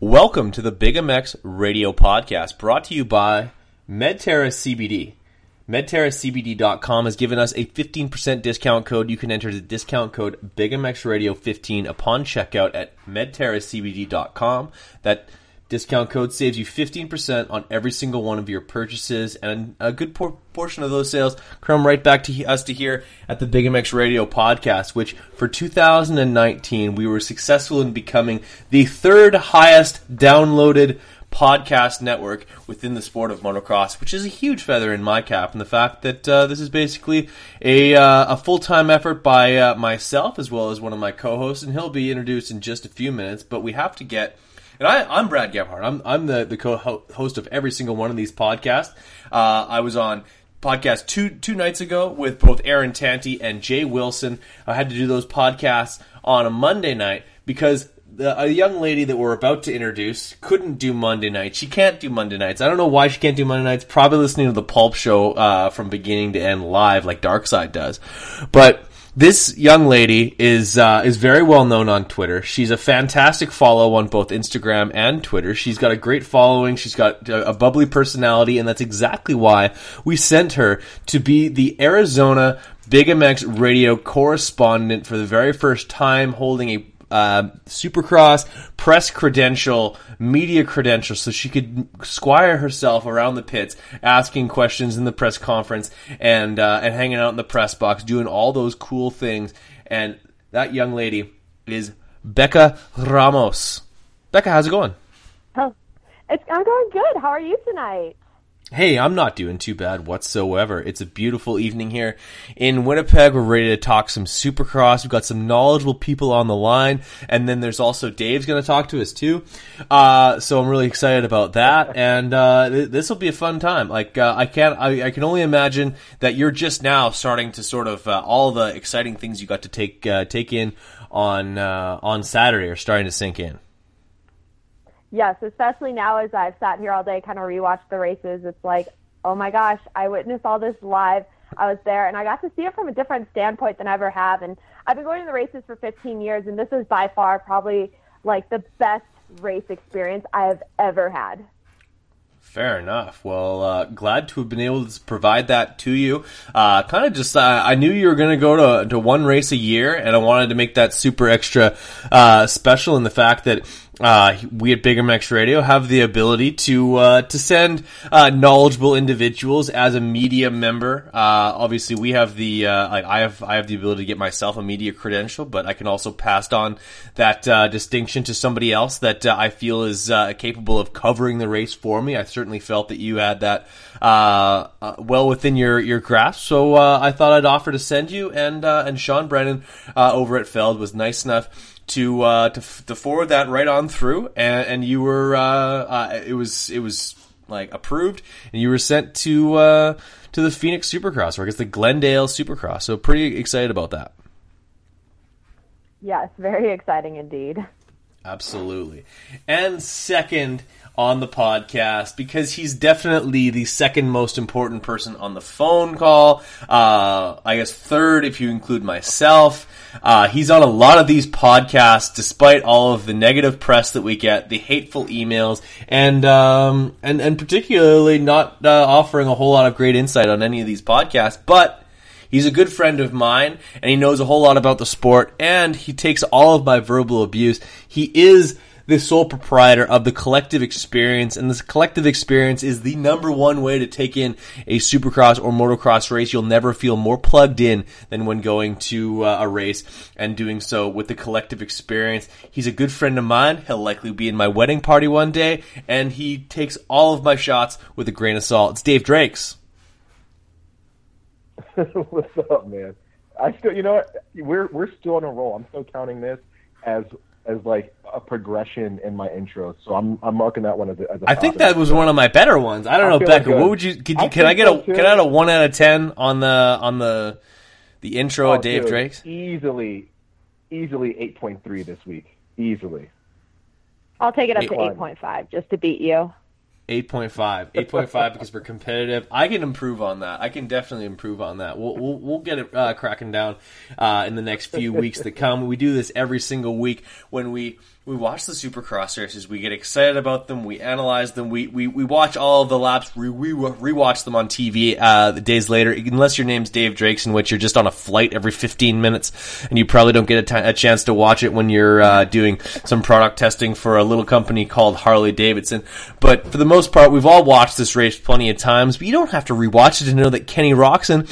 Welcome to the Big MX Radio Podcast, brought to you by Medterra CBD. MedterraCBD.com has given us a 15% discount code. You can enter the discount code BigMXRadio15 upon checkout at MedterraCBD.com. That discount code saves you 15% on every single one of your purchases, and a good por- portion of those sales come right back to us to here at the Big MX Radio podcast, which for 2019 we were successful in becoming the third highest downloaded podcast network within the sport of motocross, which is a huge feather in my cap. And the fact that uh, this is basically a, uh, a full time effort by uh, myself as well as one of my co hosts, and he'll be introduced in just a few minutes. But we have to get. And I, am Brad Gebhardt. I'm, I'm the, the co-host of every single one of these podcasts. Uh, I was on podcast two two nights ago with both Aaron Tanti and Jay Wilson. I had to do those podcasts on a Monday night because the, a young lady that we're about to introduce couldn't do Monday nights. She can't do Monday nights. I don't know why she can't do Monday nights. Probably listening to the Pulp Show uh, from beginning to end live, like Darkside does. But this young lady is uh, is very well known on Twitter. She's a fantastic follow on both Instagram and Twitter. She's got a great following. She's got a, a bubbly personality, and that's exactly why we sent her to be the Arizona Big MX radio correspondent for the very first time, holding a uh, Supercross press credential, media credential, so she could squire herself around the pits, asking questions in the press conference and uh, and hanging out in the press box, doing all those cool things. And that young lady is Becca Ramos. Becca, how's it going? Oh, it's I'm going good. How are you tonight? Hey, I'm not doing too bad whatsoever. It's a beautiful evening here in Winnipeg. We're ready to talk some supercross. We've got some knowledgeable people on the line, and then there's also Dave's going to talk to us too. Uh, so I'm really excited about that, and uh, th- this will be a fun time. Like uh, I can't, I, I, can only imagine that you're just now starting to sort of uh, all the exciting things you got to take uh, take in on uh, on Saturday are starting to sink in. Yes, especially now as I've sat here all day, kind of rewatched the races. It's like, oh my gosh, I witnessed all this live. I was there and I got to see it from a different standpoint than I ever have. And I've been going to the races for 15 years, and this is by far probably like the best race experience I have ever had. Fair enough. Well, uh, glad to have been able to provide that to you. Uh, kind of just, uh, I knew you were going to go to to one race a year, and I wanted to make that super extra uh, special in the fact that uh, we at Big MX Radio have the ability to uh, to send uh, knowledgeable individuals as a media member. Uh, obviously, we have the uh, I have I have the ability to get myself a media credential, but I can also pass on that uh, distinction to somebody else that I feel is capable of covering the race for me. I certainly felt that you had that uh, well within your your grasp, so I thought I'd offer to send you and and Sean Brennan over at Feld was nice enough to uh, to, to forward that right on through, and, and you were uh, uh, it was it was like approved, and you were sent to uh, to the Phoenix Supercross, or I guess the Glendale Supercross. So pretty excited about that. Yes, very exciting indeed. Absolutely. And second on the podcast because he's definitely the second most important person on the phone call. Uh, I guess third if you include myself. Uh, he's on a lot of these podcasts, despite all of the negative press that we get, the hateful emails, and um, and and particularly not uh, offering a whole lot of great insight on any of these podcasts. But he's a good friend of mine, and he knows a whole lot about the sport, and he takes all of my verbal abuse. He is the sole proprietor of the collective experience, and this collective experience is the number one way to take in a supercross or motocross race. You'll never feel more plugged in than when going to uh, a race and doing so with the collective experience. He's a good friend of mine. He'll likely be in my wedding party one day, and he takes all of my shots with a grain of salt. It's Dave Drakes. What's up, man? I still, you know what? We're we're still on a roll. I'm still counting this as as like a progression in my intro. So I'm I'm marking that one as a, as a I think that was one of my better ones. I don't know, Becca. Uh, what would you? Could you I can I get so a too. can I get a one out of ten on the on the the intro oh, of Dave dude, Drake's? Easily, easily eight point three this week. Easily. I'll take it up eight to eight point five just to beat you. 8.5. 8.5 because we're competitive. I can improve on that. I can definitely improve on that. We'll we'll, we'll get it uh, cracking down uh, in the next few weeks to come. We do this every single week when we we watch the Supercross races. We get excited about them. We analyze them. We we, we watch all of the laps. We, we rewatch them on TV uh, the days later. Unless your name's Dave Drakes, in which you're just on a flight every 15 minutes, and you probably don't get a, t- a chance to watch it when you're uh, doing some product testing for a little company called Harley Davidson. But for the most part, we've all watched this race plenty of times. But you don't have to rewatch it to know that Kenny Roczen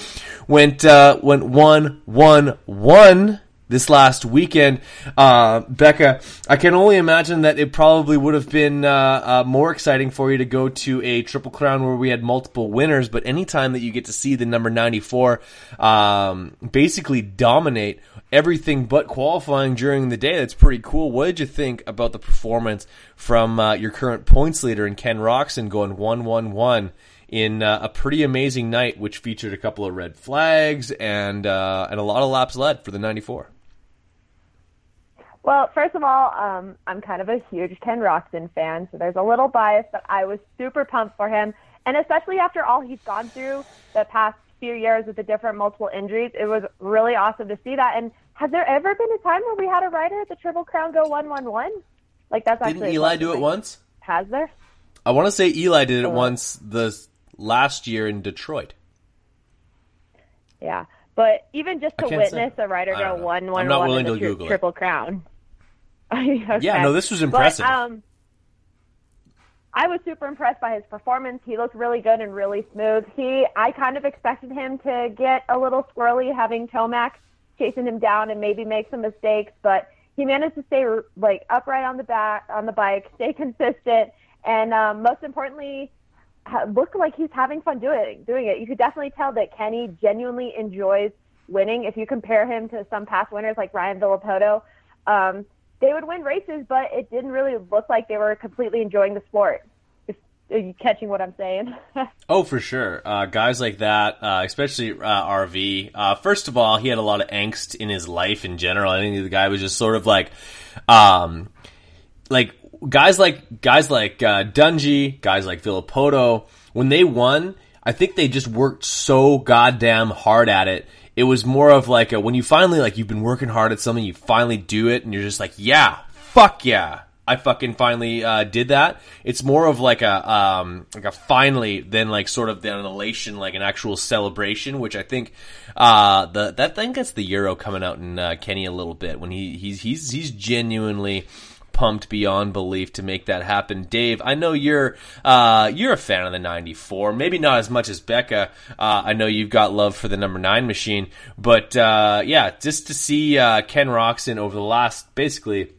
went uh, went one one one this last weekend. Uh, Becca, I can only imagine that it probably would have been uh, uh, more exciting for you to go to a Triple Crown where we had multiple winners, but anytime that you get to see the number 94 um, basically dominate everything but qualifying during the day, that's pretty cool. What did you think about the performance from uh, your current points leader in Ken Roczen going 1 1 1? in uh, a pretty amazing night, which featured a couple of red flags and uh, and a lot of laps led for the 94. Well, first of all, um, I'm kind of a huge Ken Roczen fan, so there's a little bias, but I was super pumped for him. And especially after all he's gone through the past few years with the different multiple injuries, it was really awesome to see that. And has there ever been a time where we had a rider at the Triple Crown go one one one? Like that's actually didn't Eli do it once? Has there? I want to say Eli did it oh. once the last year in Detroit. Yeah, but even just to witness say. a rider go one one one in the tri- Triple Crown. okay. Yeah, no, this was impressive. But, um, I was super impressed by his performance. He looked really good and really smooth. He, I kind of expected him to get a little squirrely, having Tomac chasing him down and maybe make some mistakes, but he managed to stay like upright on the back on the bike, stay consistent, and um, most importantly, look like he's having fun doing doing it. You could definitely tell that Kenny genuinely enjoys winning. If you compare him to some past winners like Ryan Villopoto, um, they would win races, but it didn't really look like they were completely enjoying the sport. Are you catching what I'm saying? oh, for sure. Uh, guys like that, uh, especially uh, RV. Uh, first of all, he had a lot of angst in his life in general. I think the guy was just sort of like, um, like guys like guys like uh, Dungey, guys like Villopoto. When they won, I think they just worked so goddamn hard at it it was more of like a, when you finally like you've been working hard at something, you finally do it, and you're just like, yeah, fuck yeah, I fucking finally uh, did that. It's more of like a um, like a finally than like sort of an elation, like an actual celebration, which I think uh, the that thing gets the euro coming out in uh, Kenny a little bit when he he's he's he's genuinely pumped beyond belief to make that happen. Dave, I know you're uh, you're a fan of the '94. Maybe not as much as Becca. Uh, I know you've got love for the number nine machine, but uh, yeah, just to see uh, Ken Roczen over the last basically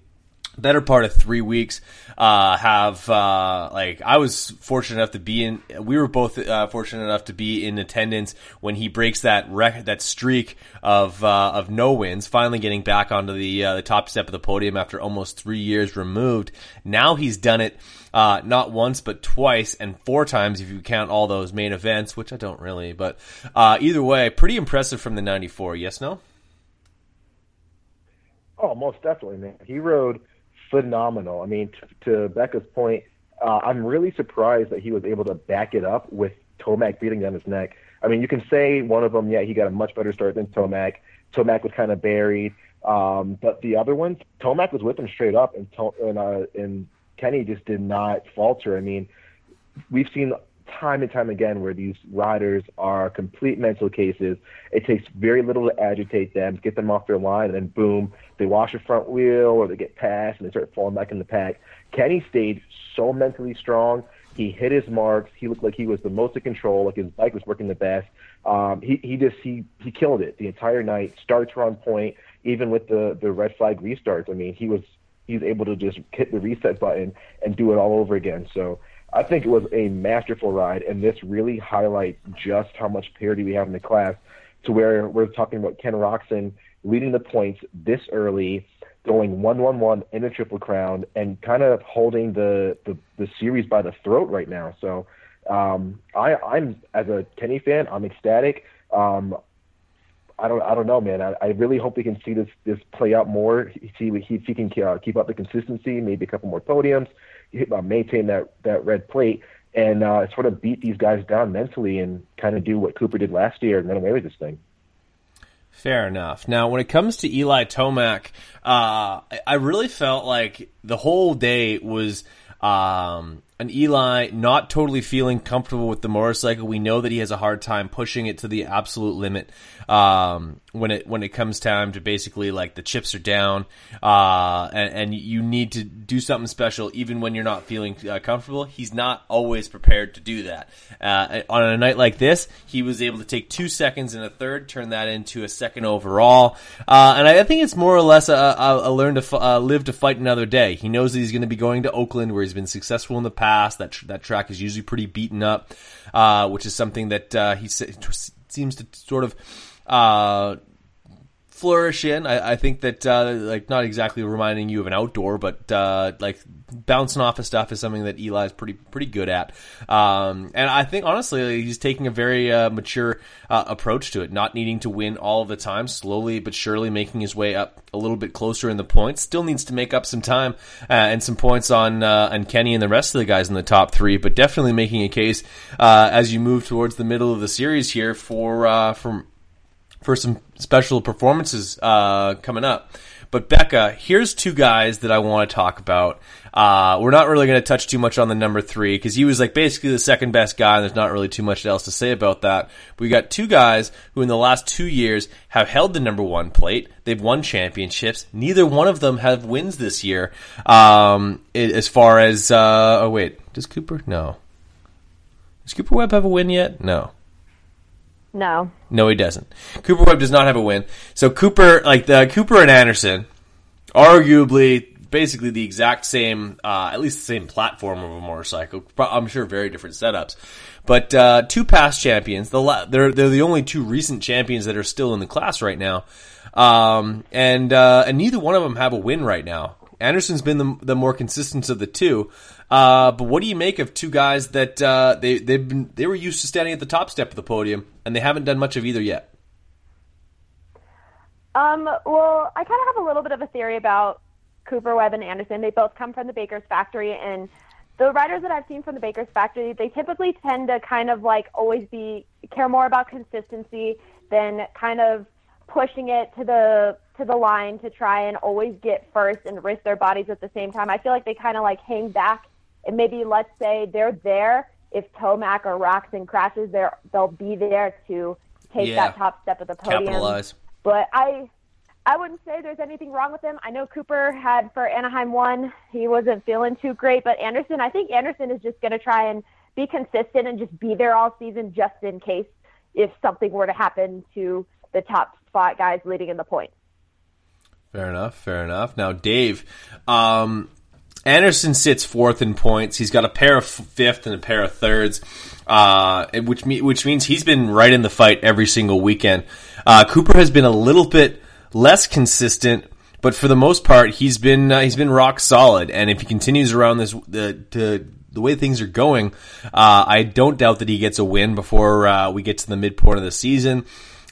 better part of three weeks uh, have uh, like I was fortunate enough to be in. We were both uh, fortunate enough to be in attendance when he breaks that rec- that streak of uh, of no wins, finally getting back onto the uh, the top step of the podium after almost three years removed. Now he's done it. Uh, not once, but twice and four times if you count all those main events, which I don't really. But either way, pretty impressive from the '94. Yes, no. Oh, most definitely, man. He rode phenomenal. I mean, t- to Becca's point, uh, I'm really surprised that he was able to back it up with Tomac beating down his neck. I mean, you can say one of them, yeah, he got a much better start than Tomac. Tomac was kind of buried, um, but the other ones, Tomac was with him straight up, and to- and, uh, and Kenny just did not falter. I mean, we've seen time and time again where these riders are complete mental cases. It takes very little to agitate them, get them off their line, and then boom, they wash a front wheel or they get passed and they start falling back in the pack. Kenny stayed so mentally strong. He hit his marks. He looked like he was the most in control, like his bike was working the best. Um, he he just he he killed it the entire night. Starts were on point, even with the the red flag restarts. I mean, he was he was able to just hit the reset button and do it all over again. So I think it was a masterful ride, and this really highlights just how much parity we have in the class. To where we're talking about Ken Roczen leading the points this early, going one one one in a triple crown, and kind of holding the, the the series by the throat right now. So um, I, I'm as a Kenny fan, I'm ecstatic. Um, I don't I don't know, man. I, I really hope we can see this this play out more. See if he can uh, keep up the consistency, maybe a couple more podiums maintain that that red plate. and uh, sort of beat these guys down mentally and kind of do what Cooper did last year and run away with this thing. Fair enough. Now, when it comes to Eli Tomac, uh, I really felt like the whole day was um, an Eli not totally feeling comfortable with the motorcycle. We know that he has a hard time pushing it to the absolute limit um, when it when it comes time to basically like the chips are down uh, and, and, you need to do something special even when you're not feeling uh, comfortable. He's not always prepared to do that. Uh, on a night like this, he was able to take two seconds and a third, turn that into a second overall, uh, and I, think it's more or less a, a, a learn to f- uh, live to fight another day. He knows that he's going to be going to Oakland where he's been successful in the past past. That tr- that track is usually pretty beaten up, uh, which is something that uh, he seems to sort of uh, flourish in. I, I think that uh, like not exactly reminding you of an outdoor, but uh, like bouncing off of stuff is something that Eli's pretty pretty good at. Um, and I think honestly he's taking a very uh, mature uh, approach to it, not needing to win all the time, slowly but surely making his way up a little bit closer in the points. Still needs to make up some time uh, and some points on uh, on Kenny and the rest of the guys in the top three, but definitely making a case as you move towards the middle of the series here for from for some special performances uh, coming up. But Becca, here's two guys that I want to talk about. Uh, we're not really going to touch too much on the number three because he was like basically the second best guy, and there's not really too much else to say about that. We got two guys who, in the last two years, have held the number one plate. They've won championships. Neither one of them have wins this year. Um, as far as uh, oh wait, does Cooper? No. Does Cooper Webb have a win yet? No. No. No, he doesn't. Cooper Webb does not have a win. So Cooper, like the Cooper and Anderson, arguably basically the exact same, uh, at least the same platform of a motorcycle. I'm sure very different setups, but uh, two past champions. The they're they're the only two recent champions that are still in the class right now, um, and uh, and neither one of them have a win right now. Anderson's been the, the more consistent of the two. Uh, but what do you make of two guys that uh, they they've been they were used to standing at the top step of the podium and they haven't done much of either yet? Um, well, I kind of have a little bit of a theory about Cooper Webb and Anderson. They both come from the Baker's factory, and the riders that I've seen from the Baker's factory, they typically tend to kind of like always be care more about consistency than kind of pushing it to the to the line to try and always get first and risk their bodies at the same time. I feel like they kind of like hang back and maybe let's say they're there if Tomac or Roczen crashes, there they'll be there to take yeah. that top step of the podium. Capitalize. But I I wouldn't say there's anything wrong with him. I know Cooper had for Anaheim one, he wasn't feeling too great, but Anderson, I think Anderson is just going to try and be consistent and just be there all season just in case if something were to happen to the top spot guys leading in the points. Fair enough. Fair enough. Now, Dave, um, Anderson sits fourth in points. He's got a pair of fifth and a pair of thirds, uh, which me- which means he's been right in the fight every single weekend. Uh, Cooper has been a little bit less consistent, but for the most part, he's been uh, he's been rock solid. And if he continues around this the the way things are going, uh, I don't doubt that he gets a win before uh, we get to the midpoint of the season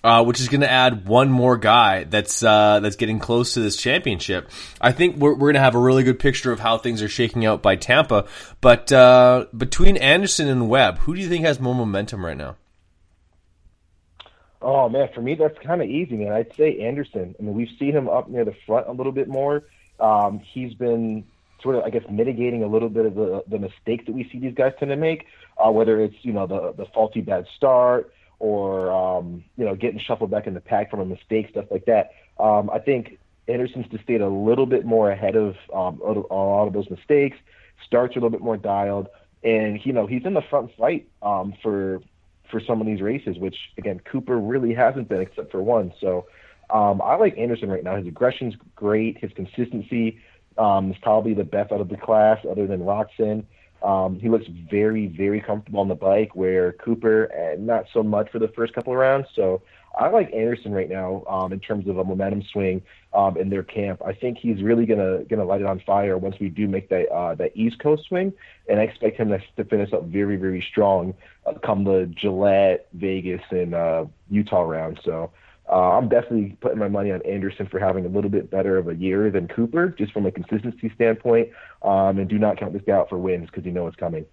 uh, which is going to add one more guy that's uh, that's getting close to this championship. I think we're, we're going to have a really good picture of how things are shaking out by Tampa. But uh, between Anderson and Webb, who do you think has more momentum right now? Oh man, for me that's kind of easy, man. I'd say Anderson. I mean, we've seen him up near the front a little bit more. Um, he's been sort of, I guess, mitigating a little bit of the the mistakes that we see these guys tend to make. Uh, whether it's you know the the faulty bad start, or um, you know getting shuffled back in the pack from a mistake, stuff like that. Um, I think Anderson's just stayed a little bit more ahead of um, a lot of those mistakes. Starts a little bit more dialed, and you know he's in the front fight um, for for some of these races, which again Cooper really hasn't been except for one. So um, I like Anderson right now. His aggression's great. His consistency um, is probably the best out of the class, other than Roczen. Um, he looks very, very comfortable on the bike, where Cooper, and not so much for the first couple of rounds. So I like Anderson right now um, in terms of a momentum swing um, in their camp. I think he's really gonna gonna light it on fire once we do make that uh, that East Coast swing, and I expect him to, to finish up very, very strong uh, come the Gillette, Vegas, and uh, Utah round. So uh, I'm definitely putting my money on Anderson for having a little bit better of a year than Cooper, just from a consistency standpoint. Um, and do not count this guy out for wins because you know it's coming.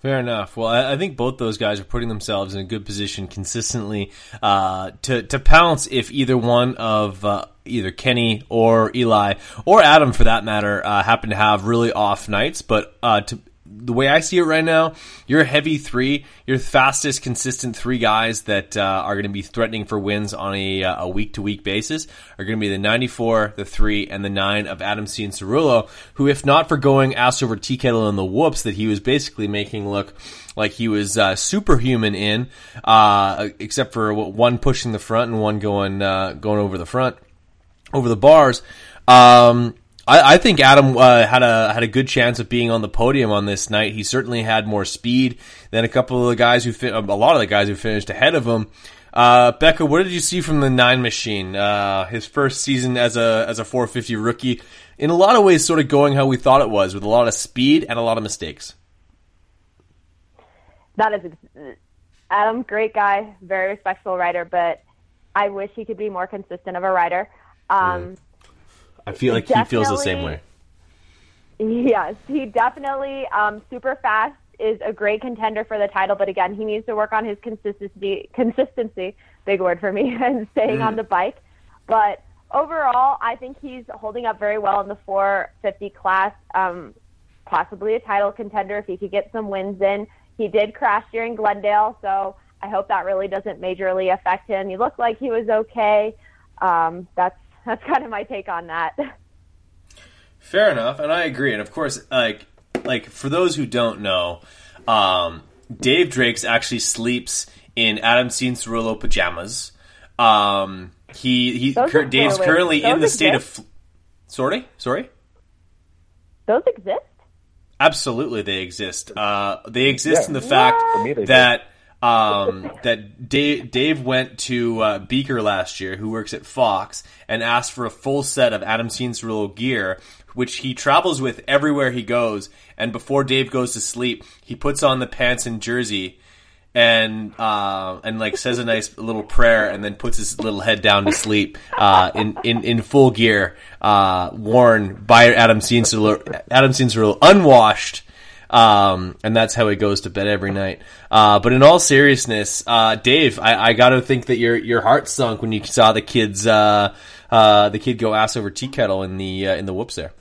Fair enough. Well, I, think both those guys are putting themselves in a good position consistently uh, to to pounce if either one of uh, either Kenny or Eli or Adam, for that matter, uh, happen to have really off nights. But uh, to the way I see it right now, you're a heavy three. You're fastest, consistent three guys that uh, are going to be threatening for wins on a, uh, week-to-week basis are going to be the 94, the three, and the nine of Adam Cianciarulo, who, if not for going ass over tea kettle in the whoops that he was basically making look like he was uh, superhuman in, uh, except for one pushing the front and one going uh, going over the front, over the bars. Um, I, I think Adam uh, had a had a good chance of being on the podium on this night. He certainly had more speed than a couple of the guys who fin- a lot of the guys who finished ahead of him. Uh, Becca, what did you see from the Nine Machine? Uh, his first season as a as a 450 rookie, in a lot of ways, sort of going how we thought it was, with a lot of speed and a lot of mistakes. That is Adam, great guy, very respectful rider, but I wish he could be more consistent of a rider. Um, I feel like he feels the same way. Yes, he definitely um, super fast is a great contender for the title, but again, he needs to work on his consistency. Consistency, big word for me, and staying mm. on the bike. But overall, I think he's holding up very well in the 450 class. Um, possibly a title contender if he could get some wins in. He did crash during Glendale, so I hope that really doesn't majorly affect him. He looked like he was okay. Um, that's that's kind of my take on that. Fair enough, and I agree. And of course, like like for those who don't know, um, Dave Drakes actually sleeps in Adam Cianciarulo pajamas. Um, he he cur- Dave's currently in the exist? state of. Sorry, sorry. Those exist. Absolutely, they exist. Uh, they exist yeah. in the fact that um, that Dave, Dave went to uh, Beaker last year, who works at Fox, and asked for a full set of Adam Cianciarulo gear, which he travels with everywhere he goes. And before Dave goes to sleep, he puts on the pants and jersey, and uh, and like says a nice little prayer, and then puts his little head down to sleep uh, in, in in full gear, uh, worn by Adam Cianciarulo, Adam Cianciarulo, unwashed um, and that's how he goes to bed every night. Uh, but in all seriousness, uh, Dave, I, I got to think that your your heart sunk when you saw the kids uh, uh, the kid go ass over tea kettle in the uh, in the whoops there.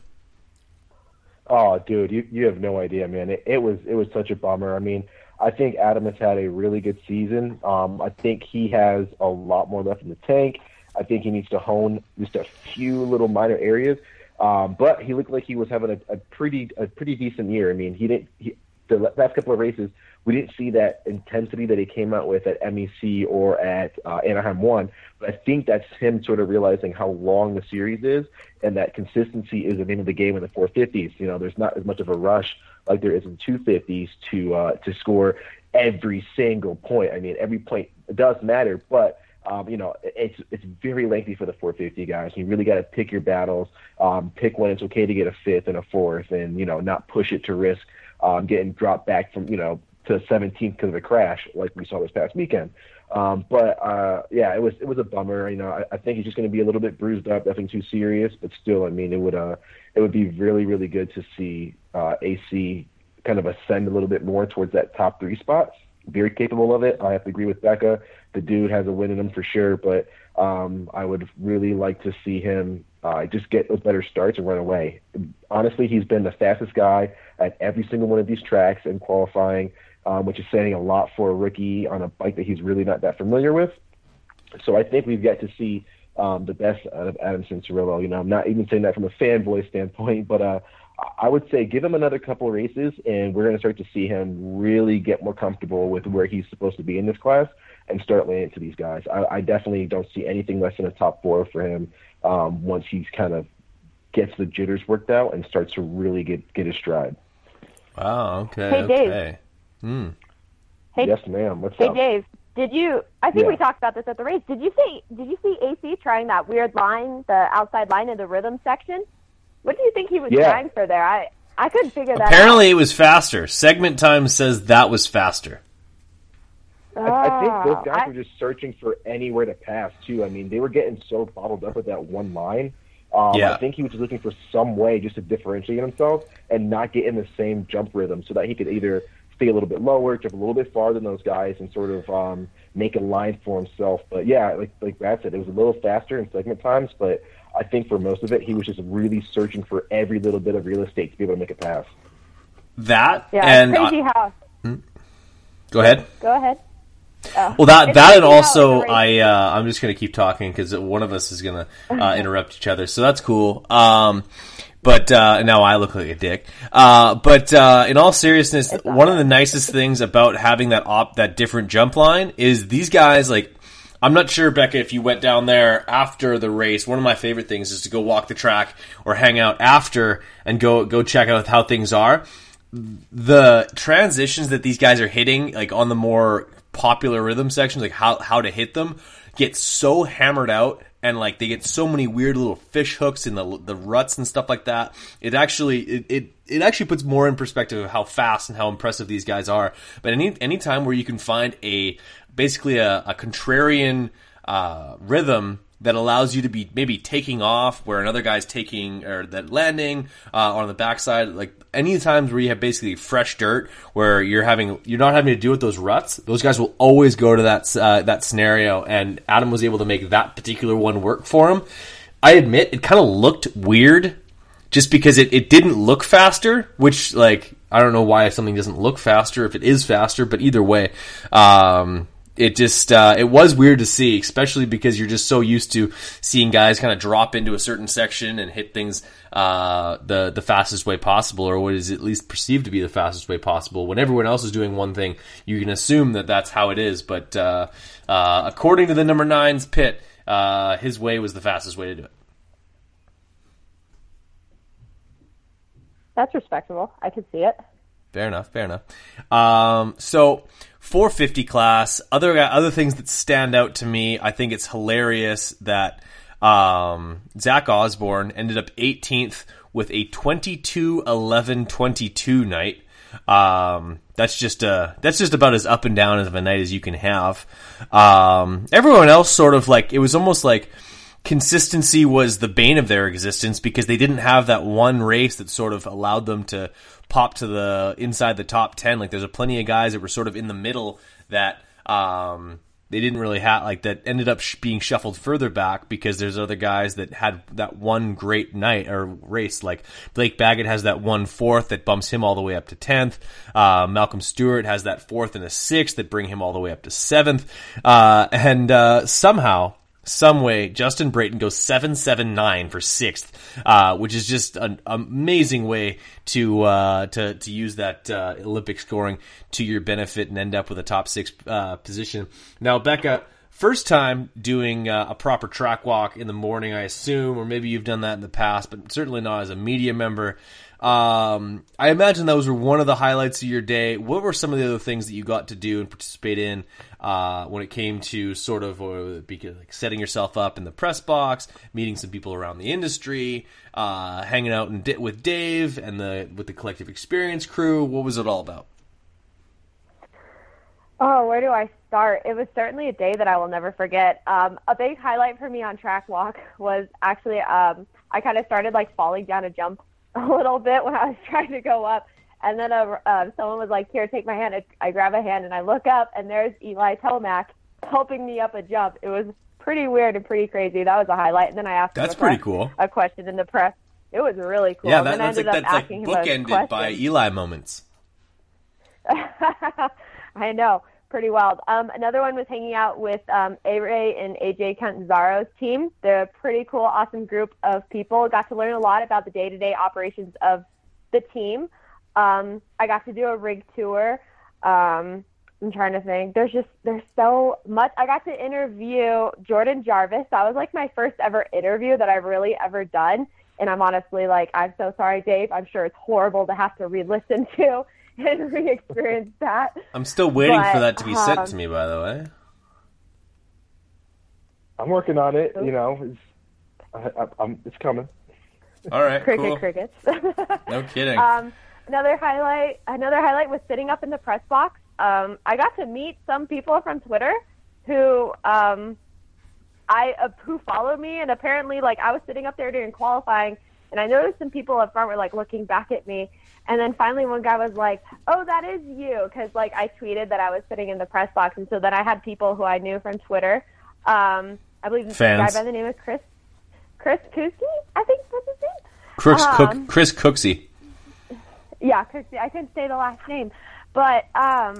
Oh, dude, you you have no idea, man. It, it was it was such a bummer. I mean, I think Adam has had a really good season. Um, I think he has a lot more left in the tank. I think he needs to hone just a few little minor areas. Um, but he looked like he was having a, a pretty a pretty decent year. I mean, he didn't. He, the last couple of races, we didn't see that intensity that he came out with at MEC or at uh, Anaheim One. But I think that's him sort of realizing how long the series is, and that consistency is the name of the game in the 450s. You know, there's not as much of a rush like there is in 250s to uh, to score every single point. I mean, every point does matter, but um, you know, it's it's very lengthy for the 450 guys. You really got to pick your battles, um, pick when it's okay to get a fifth and a fourth, and you know, not push it to risk um, getting dropped back from you know to 17th because of a crash like we saw this past weekend. Um, but uh, yeah, it was it was a bummer. You know, I, I think he's just going to be a little bit bruised up, nothing too serious, but still, I mean, it would uh, it would be really really good to see uh, AC kind of ascend a little bit more towards that top three spot very capable of it. I have to agree with Becca. The dude has a win in him for sure, but um, I would really like to see him uh, just get those better starts and run away. Honestly, he's been the fastest guy at every single one of these tracks in qualifying, um, which is saying a lot for a rookie on a bike that he's really not that familiar with. So I think we've got to see um, the best out of Adam Cianciarulo. You know, I'm not even saying that from a fanboy standpoint, but uh, I would say give him another couple races, and we're going to start to see him really get more comfortable with where he's supposed to be in this class and start laying into these guys. I, I definitely don't see anything less than a top four for him um, once he's kind of gets the jitters worked out and starts to really get get his stride. Wow. Okay. Hey, Dave. Okay. Hmm. Hey, yes, ma'am. What's hey, up? Hey, Dave. Did you? I think yeah. we talked about this at the race. Did you see? Did you see AC trying that weird line, the outside line in the rhythm section? What do you think he was yeah. trying for there? I I couldn't figure that out. Apparently out. it was faster. Segment time says that was faster. I, I think those guys Oh, I- were just searching for anywhere to pass too. I mean, they were getting so bottled up with that one line. Um, Yeah. I think he was just looking for some way just to differentiate himself and not get in the same jump rhythm, so that he could either stay a little bit lower, jump a little bit farther than those guys, and sort of um, make a line for himself. But yeah, like like Brad said, it was a little faster in segment times, but I think for most of it, he was just really searching for every little bit of real estate to be able to make a pass. That Yeah, and crazy uh, how. go ahead. Go ahead. Oh. Well, that It's that and also I uh, I'm just gonna keep talking because one of us is gonna uh, interrupt each other, so that's cool. Um, but uh, now I look like a dick. Uh, but uh, in all seriousness, one of the nicest things about having that op that different jump line is these guys like. I'm not sure, Becca, if you went down there after the race. One of my favorite things is to go walk the track or hang out after and go go check out how things are the transitions that these guys are hitting, like on the more popular rhythm sections, like how how to hit them, get so hammered out, and like they get so many weird little fish hooks in the the ruts and stuff like that. It actually it. it it actually puts more in perspective of how fast and how impressive these guys are. But any any time where you can find a basically a, a contrarian uh, rhythm that allows you to be maybe taking off where another guy's taking or that landing uh, on the backside like any times where you have basically fresh dirt where you're having you're not having to deal with those ruts those guys will always go to that uh, that scenario. And Adam was able to make that particular one work for him. I admit it kind of looked weird just because it, it didn't look faster, which like I don't know why if something doesn't look faster if it is faster, but either way, um, it just uh, it was weird to see, especially because you're just so used to seeing guys kind of drop into a certain section and hit things uh, the the fastest way possible, or what is at least perceived to be the fastest way possible. When everyone else is doing one thing, you can assume that that's how it is. But uh, uh, according to the number nine's pit, uh, his way was the fastest way to do it. That's respectable. I can see it. Fair enough. Fair enough. Um, so 450 class. Other other things that stand out to me. I think it's hilarious that um, Zach Osborne ended up 18th with a 22-11-22 night. Um, that's just uh that's just about as up and down of a night as you can have. Um, everyone else sort of like it was almost like consistency was the bane of their existence because they didn't have that one race that sort of allowed them to pop to the inside the top 10 like there's a plenty of guys that were sort of in the middle that um they didn't really have like that ended up sh- being shuffled further back because there's other guys that had that one great night or race. Like Blake Baggett has that one fourth that bumps him all the way up to 10th uh, Malcolm Stewart has that fourth and a sixth that bring him all the way up to seventh. Uh, and uh, somehow some way Justin Brayton goes seven seven nine for sixth, uh, which is just an amazing way to uh, to to use that uh, Olympic scoring to your benefit and end up with a top six uh, position. Now, Becca. First time doing uh, a proper track walk in the morning, I assume, or maybe you've done that in the past, but certainly not as a media member. Um, I imagine those were one of the highlights of your day. What were some of the other things that you got to do and participate in uh, when it came to sort of uh, like setting yourself up in the press box, meeting some people around the industry, uh, hanging out in, with Dave and the with the collective experience crew? What was it all about? Oh, where do I start? It was certainly a day that I will never forget. Um, a big highlight for me on track walk was actually um, I kind of started like falling down a jump a little bit when I was trying to go up, and then a, uh, someone was like, "Here, take my hand." I grab a hand and I look up, and there's Eli Tomac helping me up a jump. It was pretty weird and pretty crazy. That was a highlight. And then I asked That's a pretty cool. A question in the press. It was really cool. Yeah, And that, that's like ended up that's like asking him a bookended by. Eli moments. I know, pretty wild. Um, another one was hanging out with um, A Ray and AJ Catanzaro's team. They're a pretty cool, awesome group of people. Got to learn a lot about the day to day operations of the team. Um, I got to do a rig tour. Um, I'm trying to think. There's just there's so much. I got to interview Jordan Jarvis. That was like my first ever interview that I've really ever done. And I'm honestly like, I'm so sorry, Dave. I'm sure it's horrible to have to re-listen to and re-experience that. I'm still waiting for that to be sent um, to me. By the way, I'm working on it. You know, it's, I, I, I'm, it's coming. all right, Cricket, cool. crickets. No kidding. Um, another highlight. Another highlight was sitting up in the press box. Um, I got to meet some people from Twitter who um, I uh, who followed me, and apparently, like I was sitting up there during qualifying, and I noticed some people up front were like looking back at me, And then finally, one guy was like, "Oh, that is you," because like I tweeted that I was sitting in the press box, and so then I had people who I knew from Twitter. Um, I believe this Fans. guy by the name of Chris Chris Kuski, I think that's his name. Chris, Um, Cook, Chris Cooksey. Yeah, Chris, I couldn't say the last name, but um,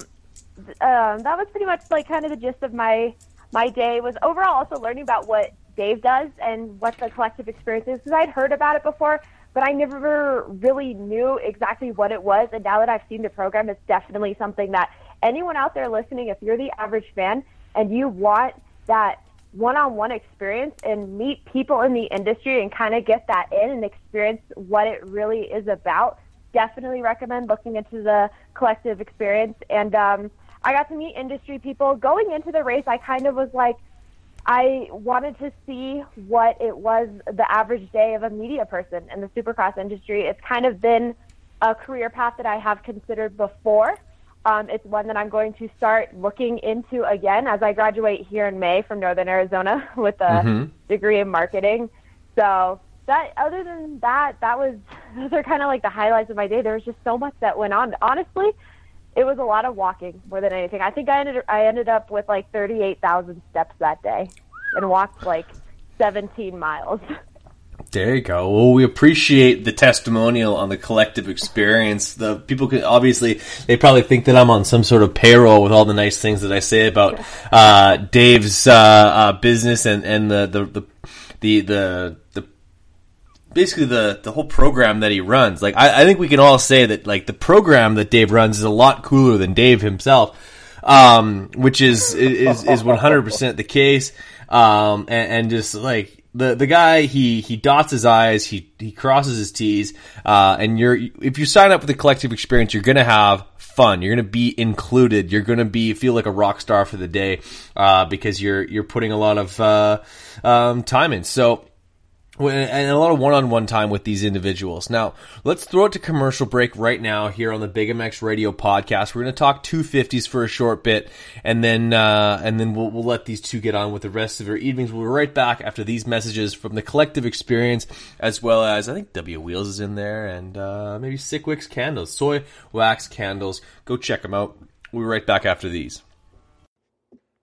th- um, that was pretty much like kind of the gist of my my day. Was overall also learning about what Dave does and what the collective experience is because I'd heard about it before, but I never really knew exactly what it was. And now that I've seen the program, it's definitely something that anyone out there listening, if you're the average fan and you want that one-on-one experience and meet people in the industry and kind of get that in and experience what it really is about definitely recommend looking into the collective experience and um, i got to meet industry people going into the race i kind of was like i wanted to see what it was the average day of a media person in the supercross industry it's kind of been a career path that i have considered before um, it's one that I'm going to start looking into again as I graduate here in May from Northern Arizona with a Mhm. degree in marketing. So that, other than that, that was those are kind of like the highlights of my day. There was just so much that went on. Honestly, it was a lot of walking more than anything. I think I ended I ended up with like 38,000 steps that day and walked like 17 miles. There you go. Well, we appreciate the testimonial on the collective experience. The people can obviously they probably think that I'm on some sort of payroll with all the nice things that I say about uh, Dave's uh, uh, business and and the the the, the, the basically the the whole program that he runs. Like I, I think we can all say that like the program that Dave runs is a lot cooler than Dave himself, um, which is is is one hundred percent the case. Um, and, and just like the the guy, he he dots his i's, he he crosses his t's, uh, and you're if you sign up with the collective experience, you're gonna have fun. You're gonna be included. You're gonna be feel like a rock star for the day uh, because you're you're putting a lot of uh, um, time in. So and a lot of one-on-one time with these individuals. Now, let's throw it to commercial break right now here on the Big MX Radio podcast. We're going to talk 250s for a short bit, and then uh, and then we'll, we'll let these two get on with the rest of their evenings. We'll be right back after these messages from the collective experience, as well as I think W Wheels is in there, and uh, maybe Sick Wicks candles, soy wax candles. Go check them out. We'll be right back after these.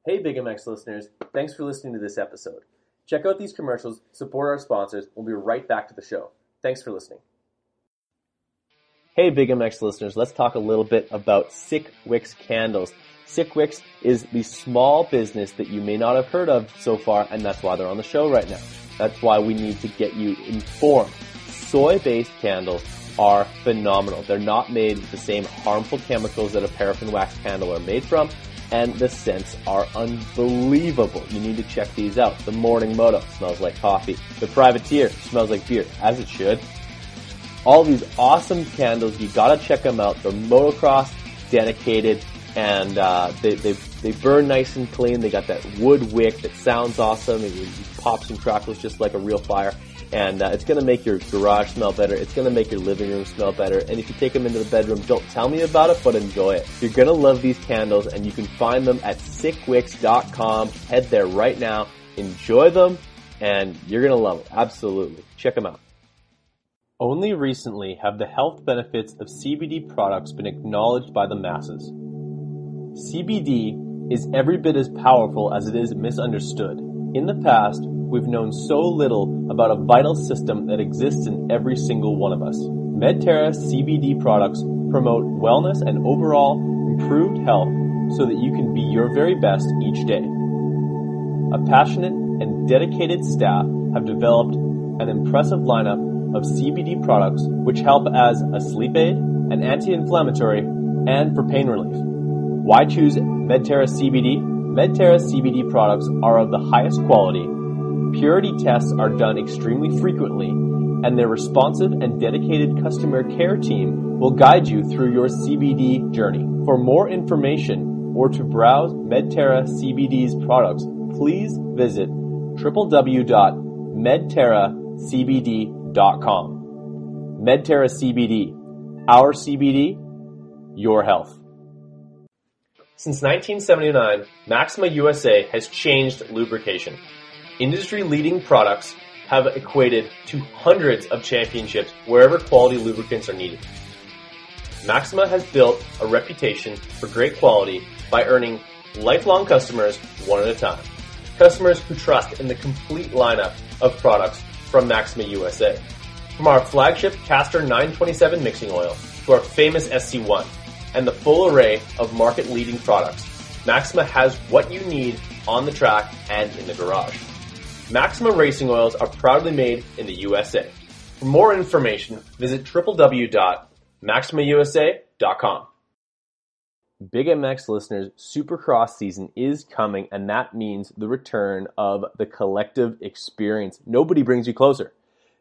Hey, Big MX listeners! Thanks for listening to this episode. Check out these commercials, support our sponsors. We'll be right back to the show. Thanks for listening. Hey, Big MX listeners, let's talk a little bit about Sick Wicks candles. Sick Wicks is the small business that you may not have heard of so far, and that's why they're on the show right now. That's why we need to get you informed. Soy-based candles are phenomenal. They're not made with the same harmful chemicals that a paraffin wax candle are made from, and the scents are unbelievable. You need to check these out. The Morning Moto smells like coffee. The Privateer smells like beer, as it should. All these awesome candles, you gotta check them out. They're motocross dedicated, and uh, they, they they burn nice and clean. They got that wood wick that sounds awesome. It, it pops and crackles just like a real fire. And uh, it's going to make your garage smell better. It's going to make your living room smell better. And if you take them into the bedroom, don't tell me about it, but enjoy it. You're going to love these candles, and you can find them at sickwicks.com. Head there right now. Enjoy them, and you're going to love it. Absolutely. Check them out. Only recently have the health benefits of CBD products been acknowledged by the masses. CBD is every bit as powerful as it is misunderstood. In the past, we've known so little about a vital system that exists in every single one of us. Medterra CBD products promote wellness and overall improved health so that you can be your very best each day. A passionate and dedicated staff have developed an impressive lineup of CBD products which help as a sleep aid, an anti-inflammatory, and for pain relief. Why choose Medterra CBD? Medterra CBD products are of the highest quality. Purity tests are done extremely frequently, and their responsive and dedicated customer care team will guide you through your CBD journey. For more information or to browse Medterra CBD's products, please visit www.medterracbd.com. Medterra CBD, our CBD, your health. Since 1979, Maxima USA has changed lubrication. Industry leading products have equated to hundreds of championships wherever quality lubricants are needed. Maxima has built a reputation for great quality by earning lifelong customers one at a time. Customers who trust in the complete lineup of products from Maxima USA. From our flagship Castor 927 mixing oil to our famous SC1 and the full array of market leading products, Maxima has what you need on the track and in the garage. Maxima racing oils are proudly made in the USA. For more information, visit www.maximausa.com. Big MX listeners, Supercross season is coming, and that means the return of the collective experience. Nobody brings you closer.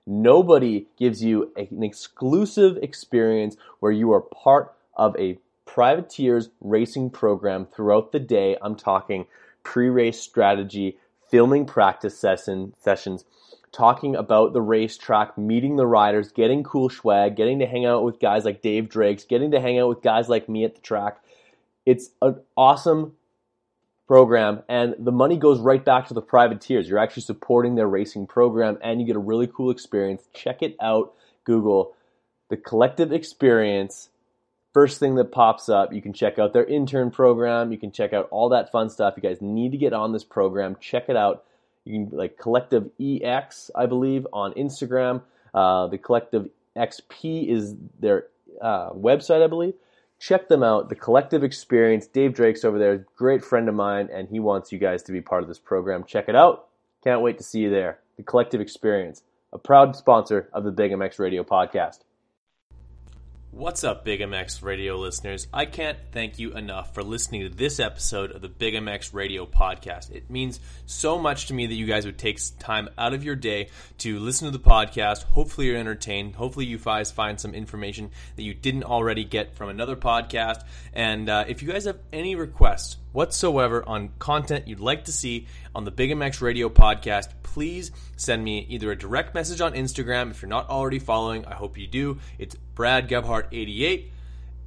Nobody gives you an exclusive experience where you are part of a privateers racing program throughout the day. I'm talking pre race strategy, filming practice session, sessions, talking about the racetrack, meeting the riders, getting cool swag, getting to hang out with guys like Dave Drakes, getting to hang out with guys like me at the track. It's an awesome program and the money goes right back to the privateers. You're actually supporting their racing program and you get a really cool experience. Check it out. Google the collective experience. First thing that pops up, you can check out their intern program. You can check out all that fun stuff. You guys need to get on this program. Check it out. You can like Collective EX, I believe, on Instagram. Uh, the Collective XP is their uh, website, I believe check them out. The Collective Experience. Dave Drake's over there, great friend of mine, and he wants you guys to be part of this program. Check it out. Can't wait to see you there. The Collective Experience, a proud sponsor of the Big MX Radio podcast. What's up, Big MX radio listeners? I can't thank you enough for listening to this episode of the Big MX radio podcast. It means so much to me that you guys would take time out of your day to listen to the podcast. Hopefully, you're entertained. Hopefully, you guys find some information that you didn't already get from another podcast. And uh, if you guys have any requests whatsoever on content you'd like to see on the Big MX Radio podcast, please send me either a direct message on Instagram if you're not already following. I hope you do. It's Brad Gebhart88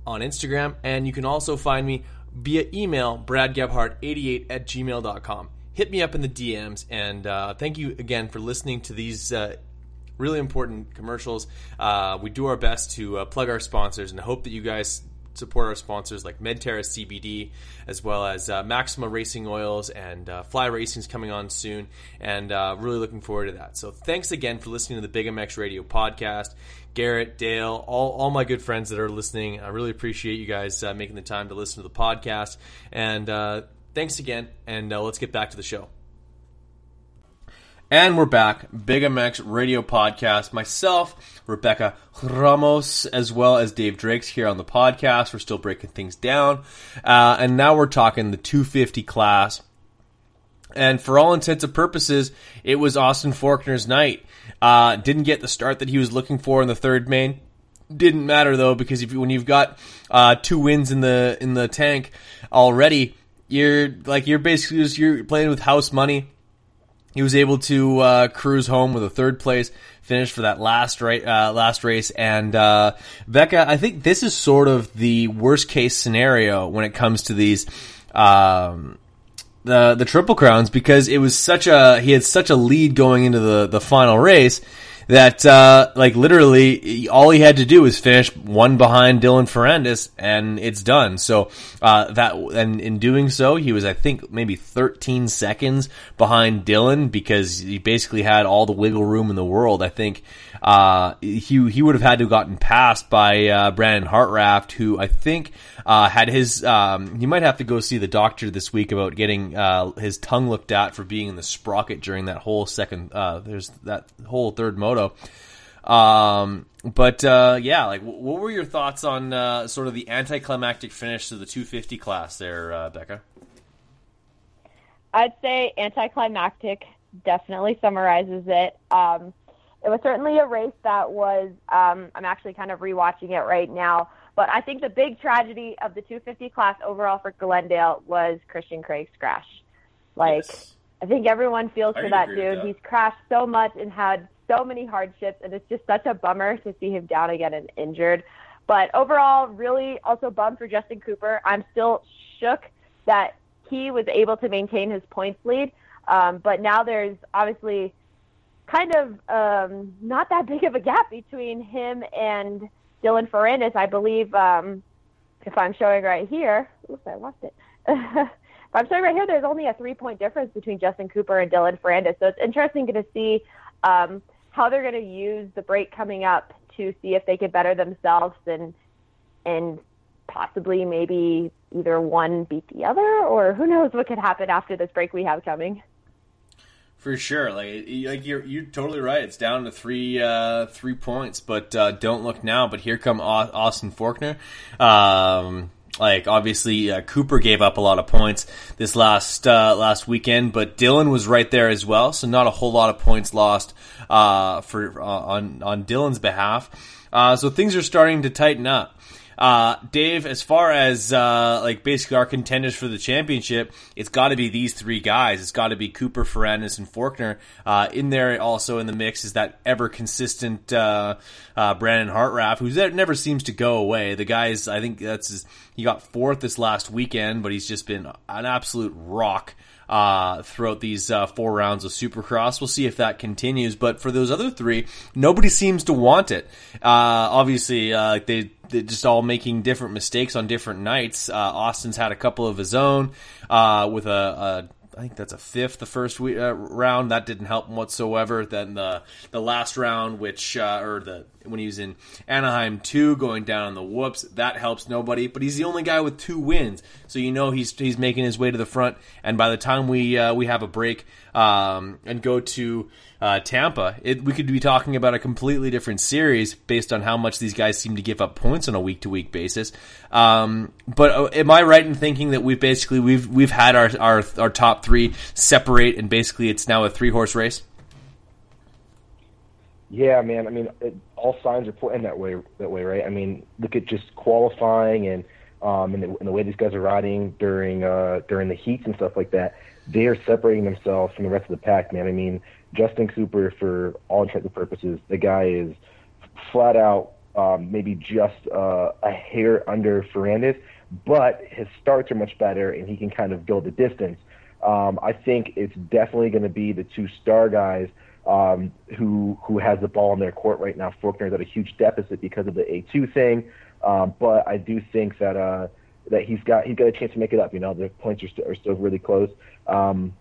on Instagram, and you can also find me via email, bradgebhart88 at gmail.com. Hit me up in the DMs, and uh, thank you again for listening to these uh, really important commercials. Uh, we do our best to uh, plug our sponsors and hope that you guys support our sponsors like Medterra CBD, as well as uh, Maxima Racing Oils and uh, Fly Racing is coming on soon, and uh, really looking forward to that. So thanks again for listening to the Big MX Radio podcast. Garrett, Dale, all, all my good friends that are listening, I really appreciate you guys uh, making the time to listen to the podcast. And uh, thanks again, and uh, let's get back to the show. And we're back, Big MX Radio Podcast. Myself, Rebecca Ramos, as well as Dave Drakes here on the podcast. We're still breaking things down. Uh, and now we're talking the 250 class. And for all intents and purposes, it was Austin Forkner's night. Uh, didn't get the start that he was looking for in the third main. Didn't matter though, because if you, when you've got uh, two wins in the in the tank already, you're like you're basically just you're playing with house money he was able to uh, cruise home with a third place finish for that last ra- uh, last race. And uh, Becca, I think this is sort of the worst case scenario when it comes to these um, the the triple crowns because it was such a he had such a lead going into the the final race that uh, like literally all he had to do was finish one behind Dylan Ferrandis and it's done. So uh, that and in doing so, he was I think maybe 13 seconds behind Dylan because he basically had all the wiggle room in the world. I think uh, he he would have had to have gotten passed by uh, Brandon Hartranft, who I think uh, had his. Um, he might have to go see the doctor this week about getting uh, his tongue looked at for being in the sprocket during that whole second. Uh, there's that whole third moto. Um, but uh, yeah, like, what were your thoughts on uh, sort of the anticlimactic finish to the 250 class there, uh, Becca? I'd say anticlimactic definitely summarizes it. Um, it was certainly a race that was. Um, I'm actually kind of rewatching it right now but I think the big tragedy of the 250 class overall for Glendale was Christian Craig's crash. Like, yes. I think everyone feels I for that dude. That. He's crashed so much and had so many hardships, and it's just such a bummer to see him down again and injured. But overall, really also bummed for Justin Cooper. I'm still shook that he was able to maintain his points lead. Um, but now there's obviously kind of um, not that big of a gap between him and Dylan Ferrandis, I believe, um, if I'm showing right here, oops, I lost it. if I'm showing right here, there's only a three point difference between Justin Cooper and Dylan Ferrandis. So it's interesting to see um, how they're going to use the break coming up to see if they can better themselves and and possibly maybe either one beat the other, or who knows what could happen after this break we have coming. For sure, like like you're you're totally right. It's down to three uh, three points, but uh, don't look now. But here come Austin Forkner. Um, like obviously uh, Cooper gave up a lot of points this last uh, last weekend, but Dylan was right there as well. So not a whole lot of points lost uh, for uh, on on Dylan's behalf. Uh, so things are starting to tighten up. Uh, Dave, as far as uh, like basically our contenders for the championship, it's got to be these three guys. It's got to be Cooper, Ferrandis, and Forkner. Uh, in there, also in the mix, is that ever consistent uh, uh, Brandon Hartranft, who never seems to go away. The guy's, I think that's his, he got fourth this last weekend, but he's just been an absolute rock uh, throughout these uh, four rounds of Supercross. We'll see if that continues. But for those other three, nobody seems to want it. Uh, obviously, uh, they they're just all making different mistakes on different nights. Uh, Austin's had a couple of his own uh, with a, a I think that's a fifth the first we, uh, round. That didn't help him whatsoever. Then the the last round, which uh, or the when he was in Anaheim two, going down on the whoops, that helps nobody. But he's the only guy with two wins, so you know he's he's making his way to the front. And by the time we uh, we have a break um, and go to uh, Tampa, it, we could be talking about a completely different series based on how much these guys seem to give up points on a week to week basis. Um, but uh, am I right in thinking that we've basically we've we've had our, our our top three separate and basically it's now a three horse race? Yeah, man. I mean, it, all signs are pointing that way. That way, right? I mean, look at just qualifying and um, and the, and the way these guys are riding during uh, during the heats and stuff like that. They are separating themselves from the rest of the pack, man. I mean, Justin Cooper, for all intents and purposes, the guy is flat out um, maybe just uh, a hair under Ferrandis, but his starts are much better and he can kind of go the distance. Um, I think it's definitely going to be the two star guys um, who who has the ball in their court right now. Forkner's at a huge deficit because of the A2 thing, um, but I do think that uh, that he's got he's got a chance to make it up. You know, the points are, st- are still really close. Um,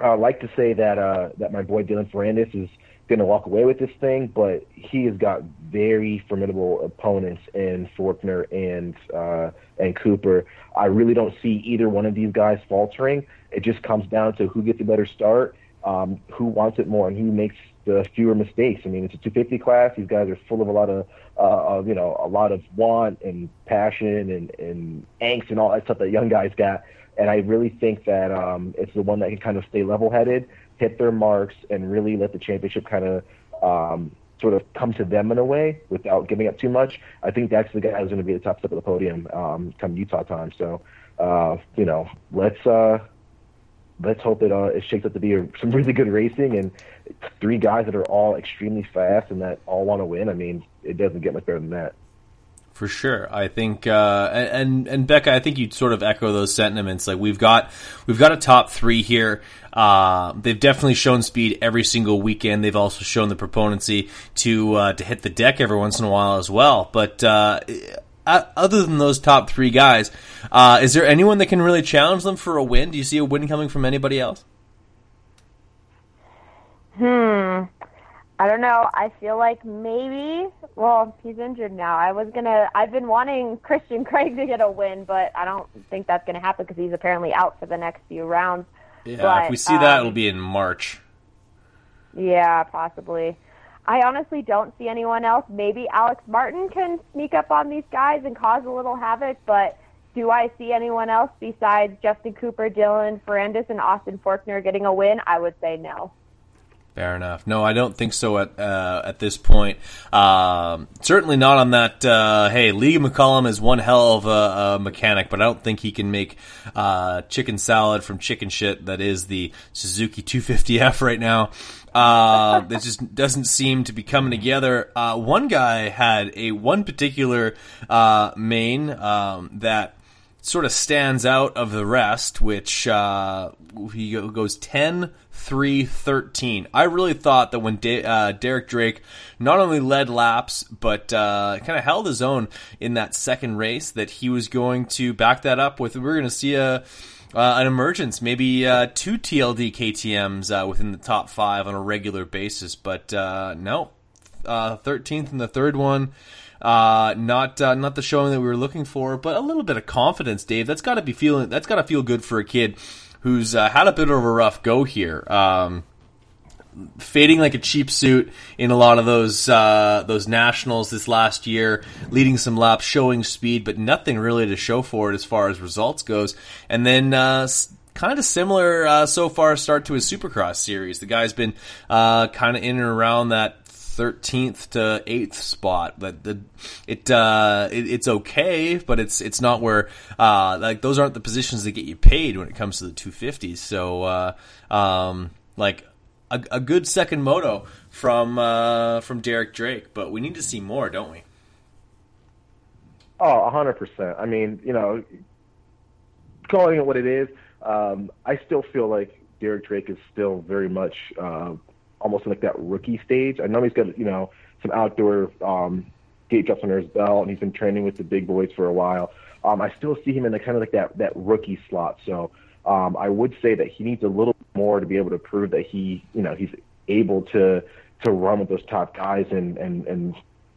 I like to say that uh, that my boy Dylan Ferrandis is going to walk away with this thing, but he has got very formidable opponents in Forkner and uh, and Cooper. I really don't see either one of these guys faltering. It just comes down to who gets a better start, um, who wants it more, and who makes the fewer mistakes. I mean, it's a 250 class. These guys are full of a lot of, uh, of you know, a lot of want and passion and, and angst and all that stuff that young guys got. And I really think that um, it's the one that can kind of stay level-headed, hit their marks, and really let the championship kind of um, sort of come to them in a way without giving up too much. I think that's the guy who's going to be at the top step of the podium um, come Utah time. So, uh, you know, let's uh, let's hope it uh, it shakes up to be a, some really good racing and three guys that are all extremely fast and that all want to win. I mean, it doesn't get much better than that. For sure, I think, uh, and and Becca, I think you'd sort of echo those sentiments. Like we've got we've got a top three here. Uh, they've definitely shown speed every single weekend. They've also shown the proponency to uh, to hit the deck every once in a while as well. But uh, other than those top three guys, uh, is there anyone that can really challenge them for a win? Do you see a win coming from anybody else? Hmm. I don't know. I feel like maybe. Well, he's injured now. I was gonna. I've been wanting Christian Craig to get a win, but I don't think that's gonna happen because he's apparently out for the next few rounds. Yeah, but, if we see that, um, it'll be in March. Yeah, possibly. I honestly don't see anyone else. Maybe Alex Martin can sneak up on these guys and cause a little havoc, but do I see anyone else besides Justin Cooper, Dylan Ferrandis, and Austin Forkner getting a win? I would say no. Fair enough. No, I don't think so at uh, at this point. Um, certainly not on that. Uh, hey, Lee McCollum is one hell of a, a, mechanic, but I don't think he can make uh, chicken salad from chicken shit that is the Suzuki 250F right now. Uh, it just doesn't seem to be coming together. Uh, one guy had a one particular uh, main um, that sort of stands out of the rest, which uh, he goes 10 3 13. I really thought that when De- uh, Derek Drake not only led laps, but uh, kind of held his own in that second race, that he was going to back that up with, we're going to see a. Uh, an emergence, maybe uh, two TLD KTM's uh, within the top five on a regular basis, but no, thirteenth in the third one. Uh, not uh, not the showing that we were looking for, but a little bit of confidence, Dave. That's got to be feeling. That's got to feel good for a kid who's uh, had a bit of a rough go here. Um, fading like a cheap suit in a lot of those uh, those nationals this last year, leading some laps, showing speed, but nothing really to show for it as far as results goes. And then uh, kind of similar uh, so far start to his Supercross series. The guy's been uh, kind of in and around that 13th to 8th spot but the it uh it, it's okay but it's it's not where uh like those aren't the positions that get you paid when it comes to the 250s so uh um like a, a good second moto from uh from Derek Drake but we need to see more don't we Oh, 100%. I mean, you know, calling it what it is, um, I still feel like Derek Drake is still very much uh, almost like that rookie stage. I know he's got you know some outdoor um, gate drops under his belt, and he's been training with the big boys for a while. Um, I still see him in the kind of like that that rookie slot. So um, I would say that he needs a little more to be able to prove that he you know he's able to to run with those top guys and and and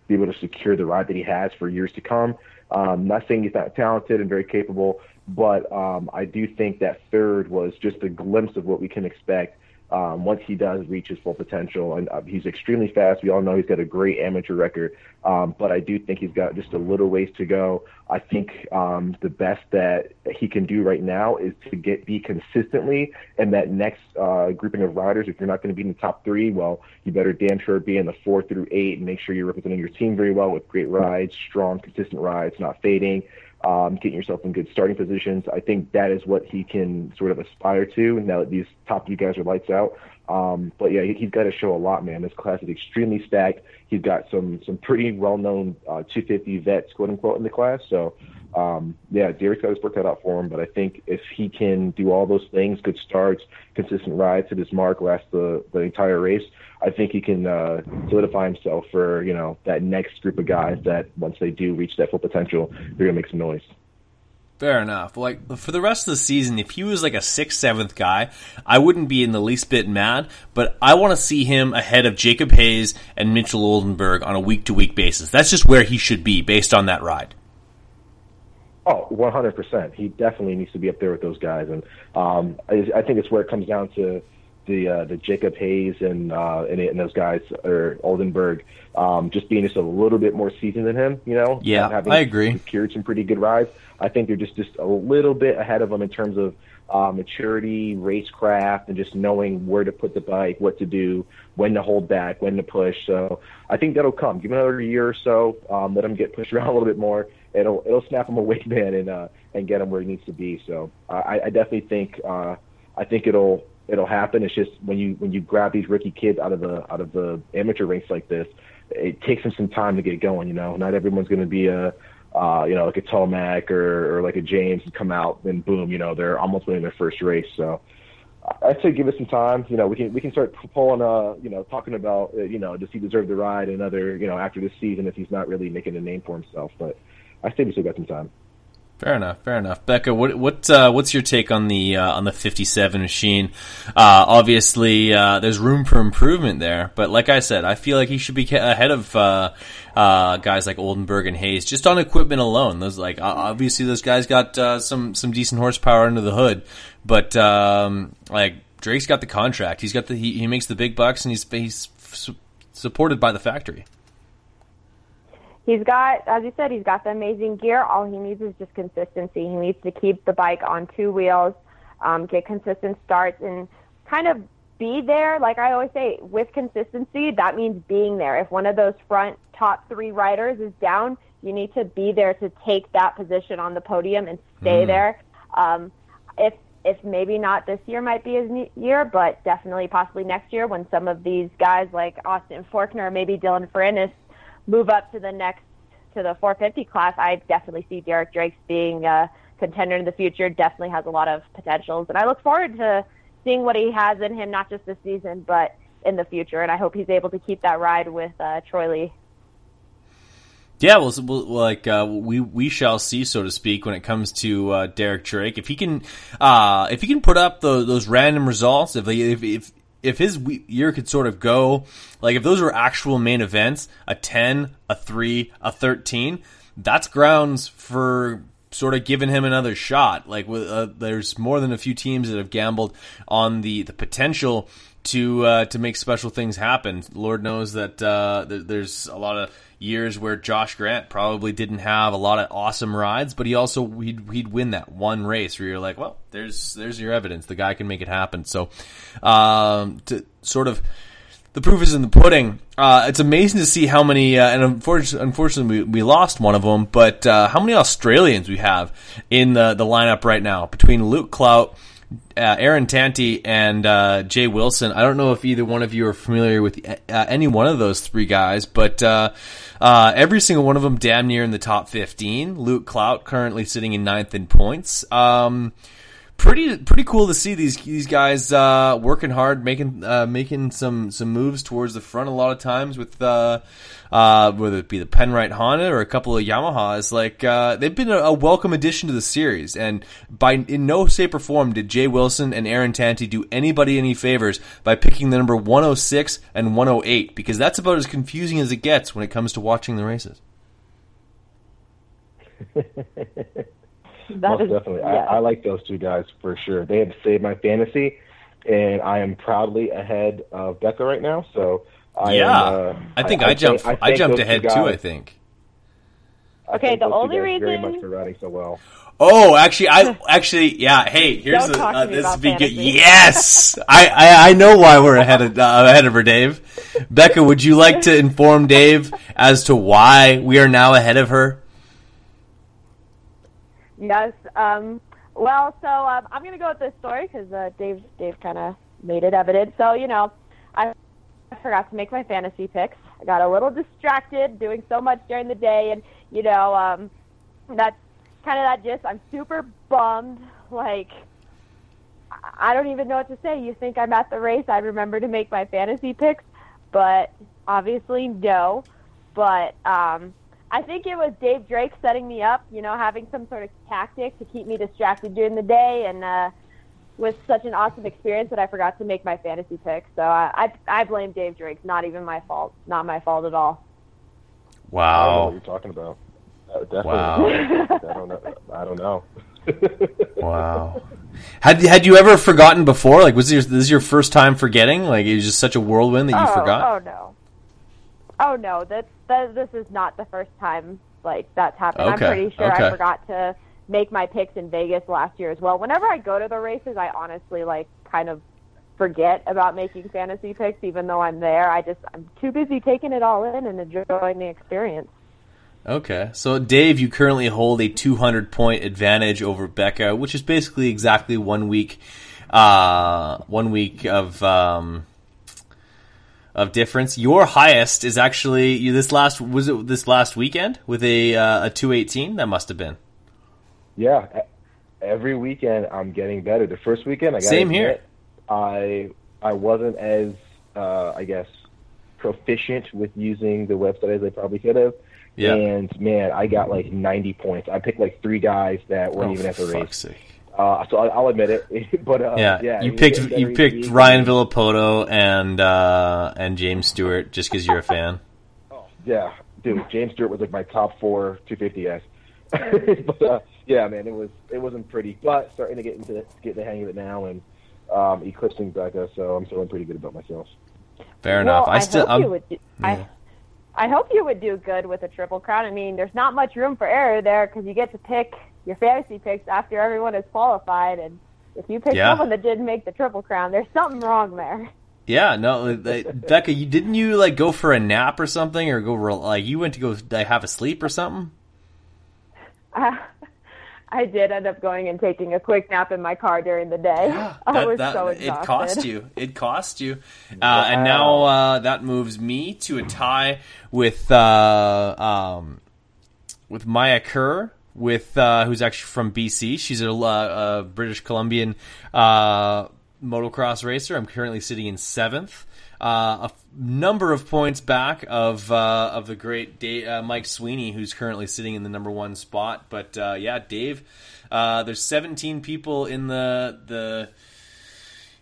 be able to secure the ride that he has for years to come. Um, not saying he's not talented and very capable, but um, I do think that third was just a glimpse of what we can expect um, once he does reach his full potential. And uh, he's extremely fast. We all know he's got a great amateur record, um, but I do think he's got just a little ways to go. I think um, the best that he can do right now is to get be consistently in that next uh, grouping of riders. If you're not going to be in the top three, well, you better damn sure be in the four through eight and make sure you're representing your team very well with great rides, strong, consistent rides, not fading um, getting yourself in good starting positions. I think that is what he can sort of aspire to now that these top three guys are lights out. Um, but yeah, he, he's got to show a lot, man. This class is extremely stacked. He's got some some pretty well known uh, 250 vets, quote unquote, in the class. So um, yeah, Derek's got his work out for him. But I think if he can do all those things, good starts, consistent rides, to his mark, last the the entire race, I think he can uh, solidify himself for you know that next group of guys that once they do reach that full potential, they're gonna make some noise. Fair enough. Like for the rest of the season, if he was like a sixth, seventh guy, I wouldn't be in the least bit mad. But I want to see him ahead of Jacob Hayes and Mitchell Oldenburg on a week to week basis. That's just where he should be based on that ride. Oh, 100%. He definitely needs to be up there with those guys. And um, I, I think it's where it comes down to the uh, the Jacob Hayes and, uh, and and those guys or Oldenburg um, just being just a little bit more seasoned than him. You know, yeah, having I agree. Secured some pretty good rides. I think they're just just a little bit ahead of them in terms of uh, maturity, racecraft, and just knowing where to put the bike, what to do, when to hold back, when to push. So I think that'll come. Give him another year or so. Um, let him get pushed around a little bit more. It'll it'll snap them awake, man, and uh, and get them where he needs to be. So I, I definitely think uh, I think it'll it'll happen. It's just when you when you grab these rookie kids out of the out of the amateur ranks like this, it takes them some time to get going. You know, not everyone's going to be a uh, you know like a Tomac or, or like a James and come out and boom, you know, they're almost winning their first race. So I'd say give it some time. You know, we can we can start pulling uh you know talking about uh, you know does he deserve the ride another you know after this season if he's not really making a name for himself. But I say we still got some time. Fair enough. Fair enough. Becca, what what uh, what's your take on the uh, on the 57 machine? Uh, obviously, uh, there's room for improvement there, but like I said, I feel like he should be ahead of uh, uh, guys like Oldenburg and Hayes just on equipment alone. Those like obviously those guys got some some decent horsepower under the hood, but um, like Drake's got the contract. He's got the he, he makes the big bucks, and he's he's supported by the factory he's got, as you said, he's got the amazing gear. All he needs is just consistency. He needs to keep the bike on two wheels, um, get consistent starts, and kind of be there. Like I always say, with consistency, that means being there. If one of those front top three riders is down, you need to be there to take that position on the podium and stay mm. there. Um, if if maybe not this year might be his year, but definitely possibly next year when some of these guys like Austin Forkner, maybe Dylan Ferrandis move up to the next to the 450 class, I definitely see Derek Drake being a contender in the future. Definitely has a lot of potentials, and I look forward to seeing what he has in him, not just this season, but in the future. And I hope he's able to keep that ride with uh, Troy Lee. Yeah, well, like uh, we we shall see, so to speak, when it comes to uh, Derek Drake. If he can, uh, if he can put up the, those random results, if, if if if his year could sort of go like if those were actual main events, a ten, a three, a thirteen, that's grounds for sort of giving him another shot. Like uh, there's more than a few teams that have gambled on the the potential to uh, to make special things happen. Lord knows that uh, th- there's a lot of years where Josh Grant probably didn't have a lot of awesome rides, but he also he'd, he'd win that one race where you're like, well, there's there's your evidence. The guy can make it happen. So, um, to sort of the proof is in the pudding. Uh, it's amazing to see how many, uh, and unfortunately, unfortunately, we, we lost one of them. But uh, how many Australians we have in the the lineup right now between Luke Clout uh, Aaron Tanti and uh, Jay Wilson. I don't know if either one of you are familiar with uh, any one of those three guys, but every single one of them damn near in the top 15. Luke Clout currently sitting in ninth in points. Um, pretty pretty cool to see these these guys uh, working hard, making uh, making some some moves towards the front. A lot of times with uh, uh whether it be the Penrite Honda or a couple of Yamahas, like uh, they've been a, a, welcome addition to the series. And by in no shape or form did Jay Wilson and Aaron Tanti do anybody any favors by picking the number 106 and 108 because that's about as confusing as it gets when it comes to watching the races. Most is, definitely. Yeah. I, I, like those two guys for sure. They have saved my fantasy, and I am proudly ahead of Becca right now. So I yeah, am, uh, I think I, I jumped. I, I jumped ahead too. I think. Okay, the only reason very much for riding so well. Oh, actually, I actually, yeah. Hey, here's the, uh, this would be good. Yes, I, I, I know why we're ahead of uh, ahead of her, Dave. Becca, would you like to inform Dave as to why we are now ahead of her? Yes. Um, well, so um, I'm going to go with this story because uh, Dave Dave kind of made it evident. So you know, I forgot to make my fantasy picks. I got a little distracted doing so much during the day, and you know, um, that's kind of that gist. I'm super bummed. Like, I don't even know what to say. You think I'm at the race? I remember to make my fantasy picks, but obviously no. But um, I think it was Dave Drake setting me up, you know, having some sort of tactic to keep me distracted during the day, and uh, with such an awesome experience that I forgot to make my fantasy pick. So I I, I blame Dave Drake. Not even my fault. Not my fault at all. Wow. I don't know what you're talking about. Uh, definitely. Wow. I don't know. I don't know. wow. Had had you ever forgotten before? Like, was this, this your first time forgetting? Like, it was just such a whirlwind that you oh, forgot. Oh no. Oh no, that, that this is not the first time like that's happened. Okay. I'm pretty sure okay. I forgot to make my picks in Vegas last year as well. Whenever I go to the races, I honestly like kind of forget about making fantasy picks even though I'm there. I just I'm too busy taking it all in and enjoying the experience. Okay. So Dave, you currently hold a 200 point advantage over Becca, which is basically exactly one week uh one week of um of difference. Your highest is actually you this last was it this last weekend with a uh, a two eighteen that must have been. Yeah, every weekend I'm getting better. The first weekend I got same here. I I wasn't as uh, I guess proficient with using the website as I probably could have. Yeah. And man, I got like 90 points. I picked like three guys that weren't oh, even at the race. Sake. Uh, so I'll admit it, but uh, yeah, yeah, you picked you picked Ryan Villopoto and uh, and James Stewart just because you're a fan. Oh yeah, dude, James Stewart was like my top four 250s. but uh, yeah, man, it was it wasn't pretty, but starting to get into the, get the hang of it now and um, eclipsing Becca, so I'm feeling pretty good about myself. Fair enough. Well, I, still hope you would do, yeah. I I hope you would do good with a triple crown. I mean, there's not much room for error there because you get to pick your fantasy picks after everyone is qualified, and if you pick yeah. someone that didn't make the triple crown, there's something wrong there. Yeah, no, Becca, you didn't you like go for a nap or something, or go like you went to go like, have a sleep or something? Uh, I did end up going and taking a quick nap in my car during the day. Yeah, I that, was that, so exhausted. It cost you. It cost you. Uh, And now uh, that moves me to a tie with uh, um, with Maya Kerr with uh, who's actually from BC. She's a, uh, a British Columbian uh, motocross racer. I'm currently sitting in seventh. Uh, a f- number of points back of uh, of the great Dave, Mike Sweeney, who's currently sitting in the number one spot. But uh, yeah, Dave, uh, there's 17 people in the the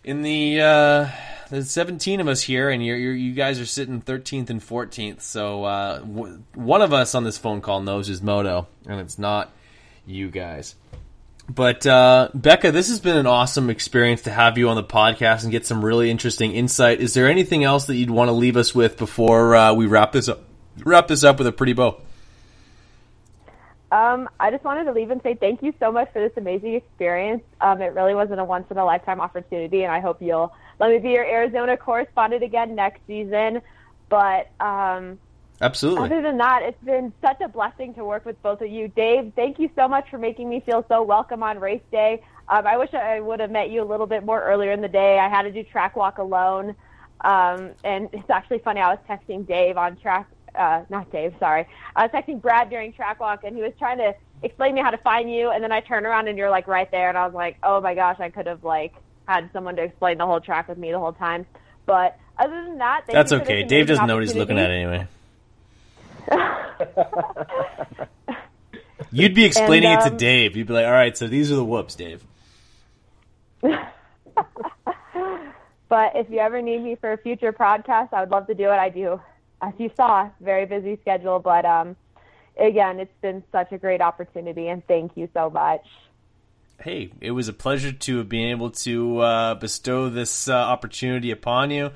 in the uh, there's 17 of us here, and you're, you're, you guys are sitting 13th and 14th. So uh, w- one of us on this phone call knows his moto, and it's not you guys. But uh, Becca, this has been an awesome experience to have you on the podcast and get some really interesting insight. Is there anything else that you'd want to leave us with before uh, we wrap this up? Wrap this up with a pretty bow. Um, I just wanted to leave and say thank you so much for this amazing experience. Um, it really wasn't a once in a lifetime opportunity, and I hope you'll let me be your Arizona correspondent again next season. But um, Absolutely. other than that, it's been such a blessing to work with both of you. Dave, thank you so much for making me feel so welcome on race day. Um, I wish I would have met you a little bit more earlier in the day. I had to do track walk alone. Um, and it's actually funny. I was texting Dave on track, uh, not Dave, sorry. I was texting Brad during track walk, and he was trying to explain to me how to find you. And then I turned around, and you're like right there. And I was like, oh my gosh, I could have like had someone to explain the whole track with me the whole time. But other than that, That's okay. Dave doesn't know what he's looking at anyway. You'd be explaining And, it um, to Dave. You'd be like, "All right, so these are the whoops, Dave." But if you ever need me for a future podcast, I would love to do it. I do, as you saw, very busy schedule. But um, again, it's been such a great opportunity, and thank you so much. hey, it was a pleasure to have been able to uh, bestow this uh, opportunity upon you.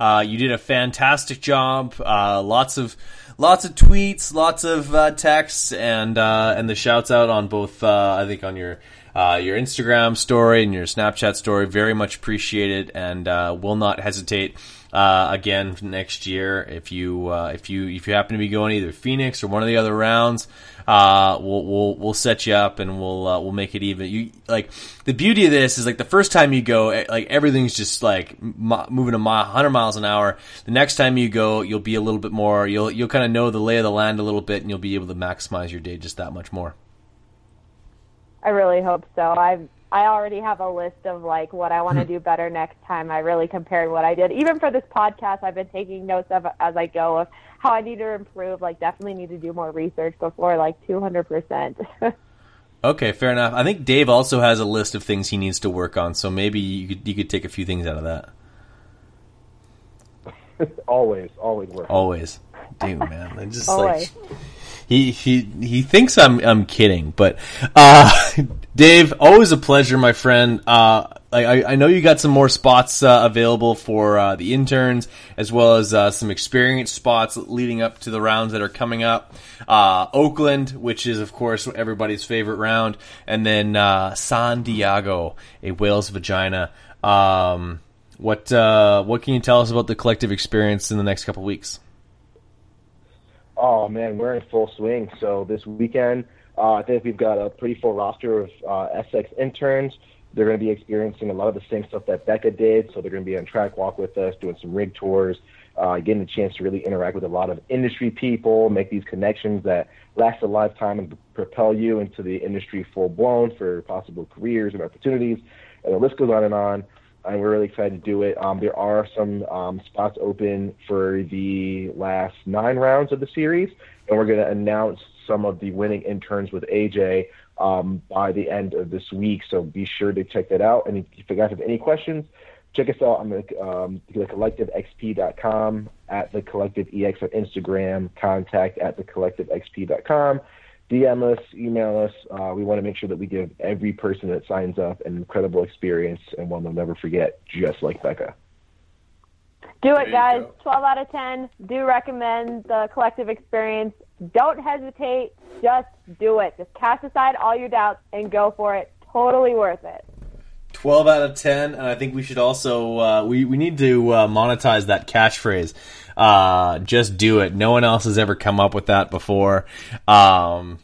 Uh, you did a fantastic job. Uh, lots of lots of tweets, lots of uh, texts, and uh, and the shouts out on both. I think on your. Uh, your Instagram story and your Snapchat story, very much appreciated, and uh, will not hesitate uh, again next year if you uh, if you if you happen to be going either Phoenix or one of the other rounds. Uh, we'll we'll we'll set you up and we'll uh, we'll make it even. You like the beauty of this is like the first time you go, eh, like everything's just like m- moving a mile, 100 miles an hour. The next time you go, you'll be a little bit more. You'll you'll kind of know the lay of the land a little bit, and you'll be able to maximize your day just that much more. I really hope so. I I already have a list of like what I want to do better next time. I really compared what I did. Even for this podcast, I've been taking notes of as I go of how I need to improve. Like definitely need to do more research before like 200%. Okay, fair enough. I think Dave also has a list of things he needs to work on, so maybe you could you could take a few things out of that. always, always work. Always, dude, man. I just Always. like he he he thinks I'm I'm kidding, but uh, Dave, always a pleasure, my friend. Uh, I I know you got some more spots uh, available for uh, the interns, as well as uh, some experienced spots leading up to the rounds that are coming up. Uh, Oakland, which is of course everybody's favorite round, and then uh, San Diego, a whale's vagina. Um, what what can you tell us about the collective experience in the next couple weeks? Oh man, we're in full swing. So this weekend, uh, I think we've got a pretty full roster of uh, SX interns. They're going to be experiencing a lot of the same stuff that Becca did. So they're going to be on track walk with us, doing some rig tours, uh, getting a chance to really interact with a lot of industry people, make these connections that last a lifetime and propel you into the industry full blown for possible careers and opportunities. And the list goes on and on and we're really excited to do it. Um, there are some um, spots open for the last nine rounds of the series, and we're going to announce some of the winning interns with AJ um, by the end of this week. So be sure to check that out. And if you guys have any questions, check us out on the, um, thecollectivexp.com, at the collective ex on Instagram, contact at thecollectivexp.com. DM us, email us. Uh, we want to make sure that we give every person that signs up an incredible experience and one they'll never forget, just like Becca. Do it, you guys. go. 12 out of 10. Do recommend the collective experience. Don't hesitate. Just do it. Just cast aside all your doubts and go for it. Totally worth it. 12 out of 10 and i think we should also uh, we, we need to uh, monetize that catchphrase uh, just do it no one else has ever come up with that before um,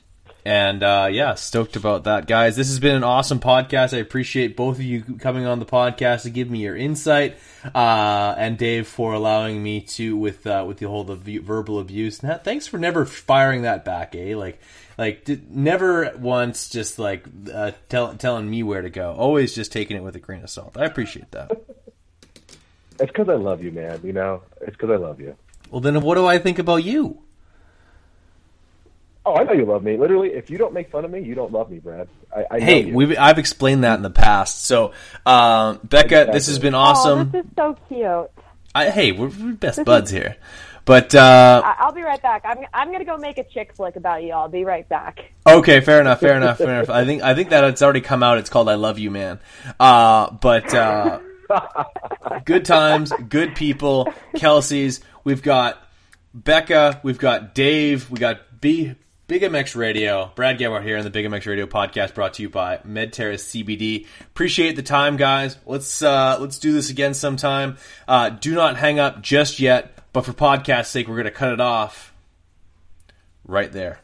And uh, yeah, stoked about that, guys. This has been an awesome podcast. I appreciate both of you coming on the podcast to give me your insight, uh, and Dave for allowing me to with uh, with the whole the verbal abuse. Now, thanks for never firing that back, eh? Like, like did, never once just like uh, tell, telling me where to go. Always just taking it with a grain of salt. I appreciate that. It's because I love you, man. You know, it's because I love you. Well, then what do I think about you? Oh, I know you love me. Literally, if you don't make fun of me, you don't love me, Brad. I, I hey, we I've explained that in the past. So, um, Becca, exactly. this has been awesome. Oh, this is so cute. I, hey, we're, we're best this buds is... here. But uh, I'll be right back. I'm I'm gonna go make a chick flick about you. I'll be right back. Okay, fair enough, fair enough, fair enough. I think I think that it's already come out. It's called "I Love You, Man." Uh, but uh, good times, good people. Kelsey's. We've got Becca. We've got Dave. We got B Big MX Radio. Brad Gebhart here on the Big MX Radio podcast brought to you by MedTerra CBD. Appreciate the time, guys. Let's uh, let's do this again sometime. Uh, do not hang up just yet, but for podcast sake, we're going to cut it off right there.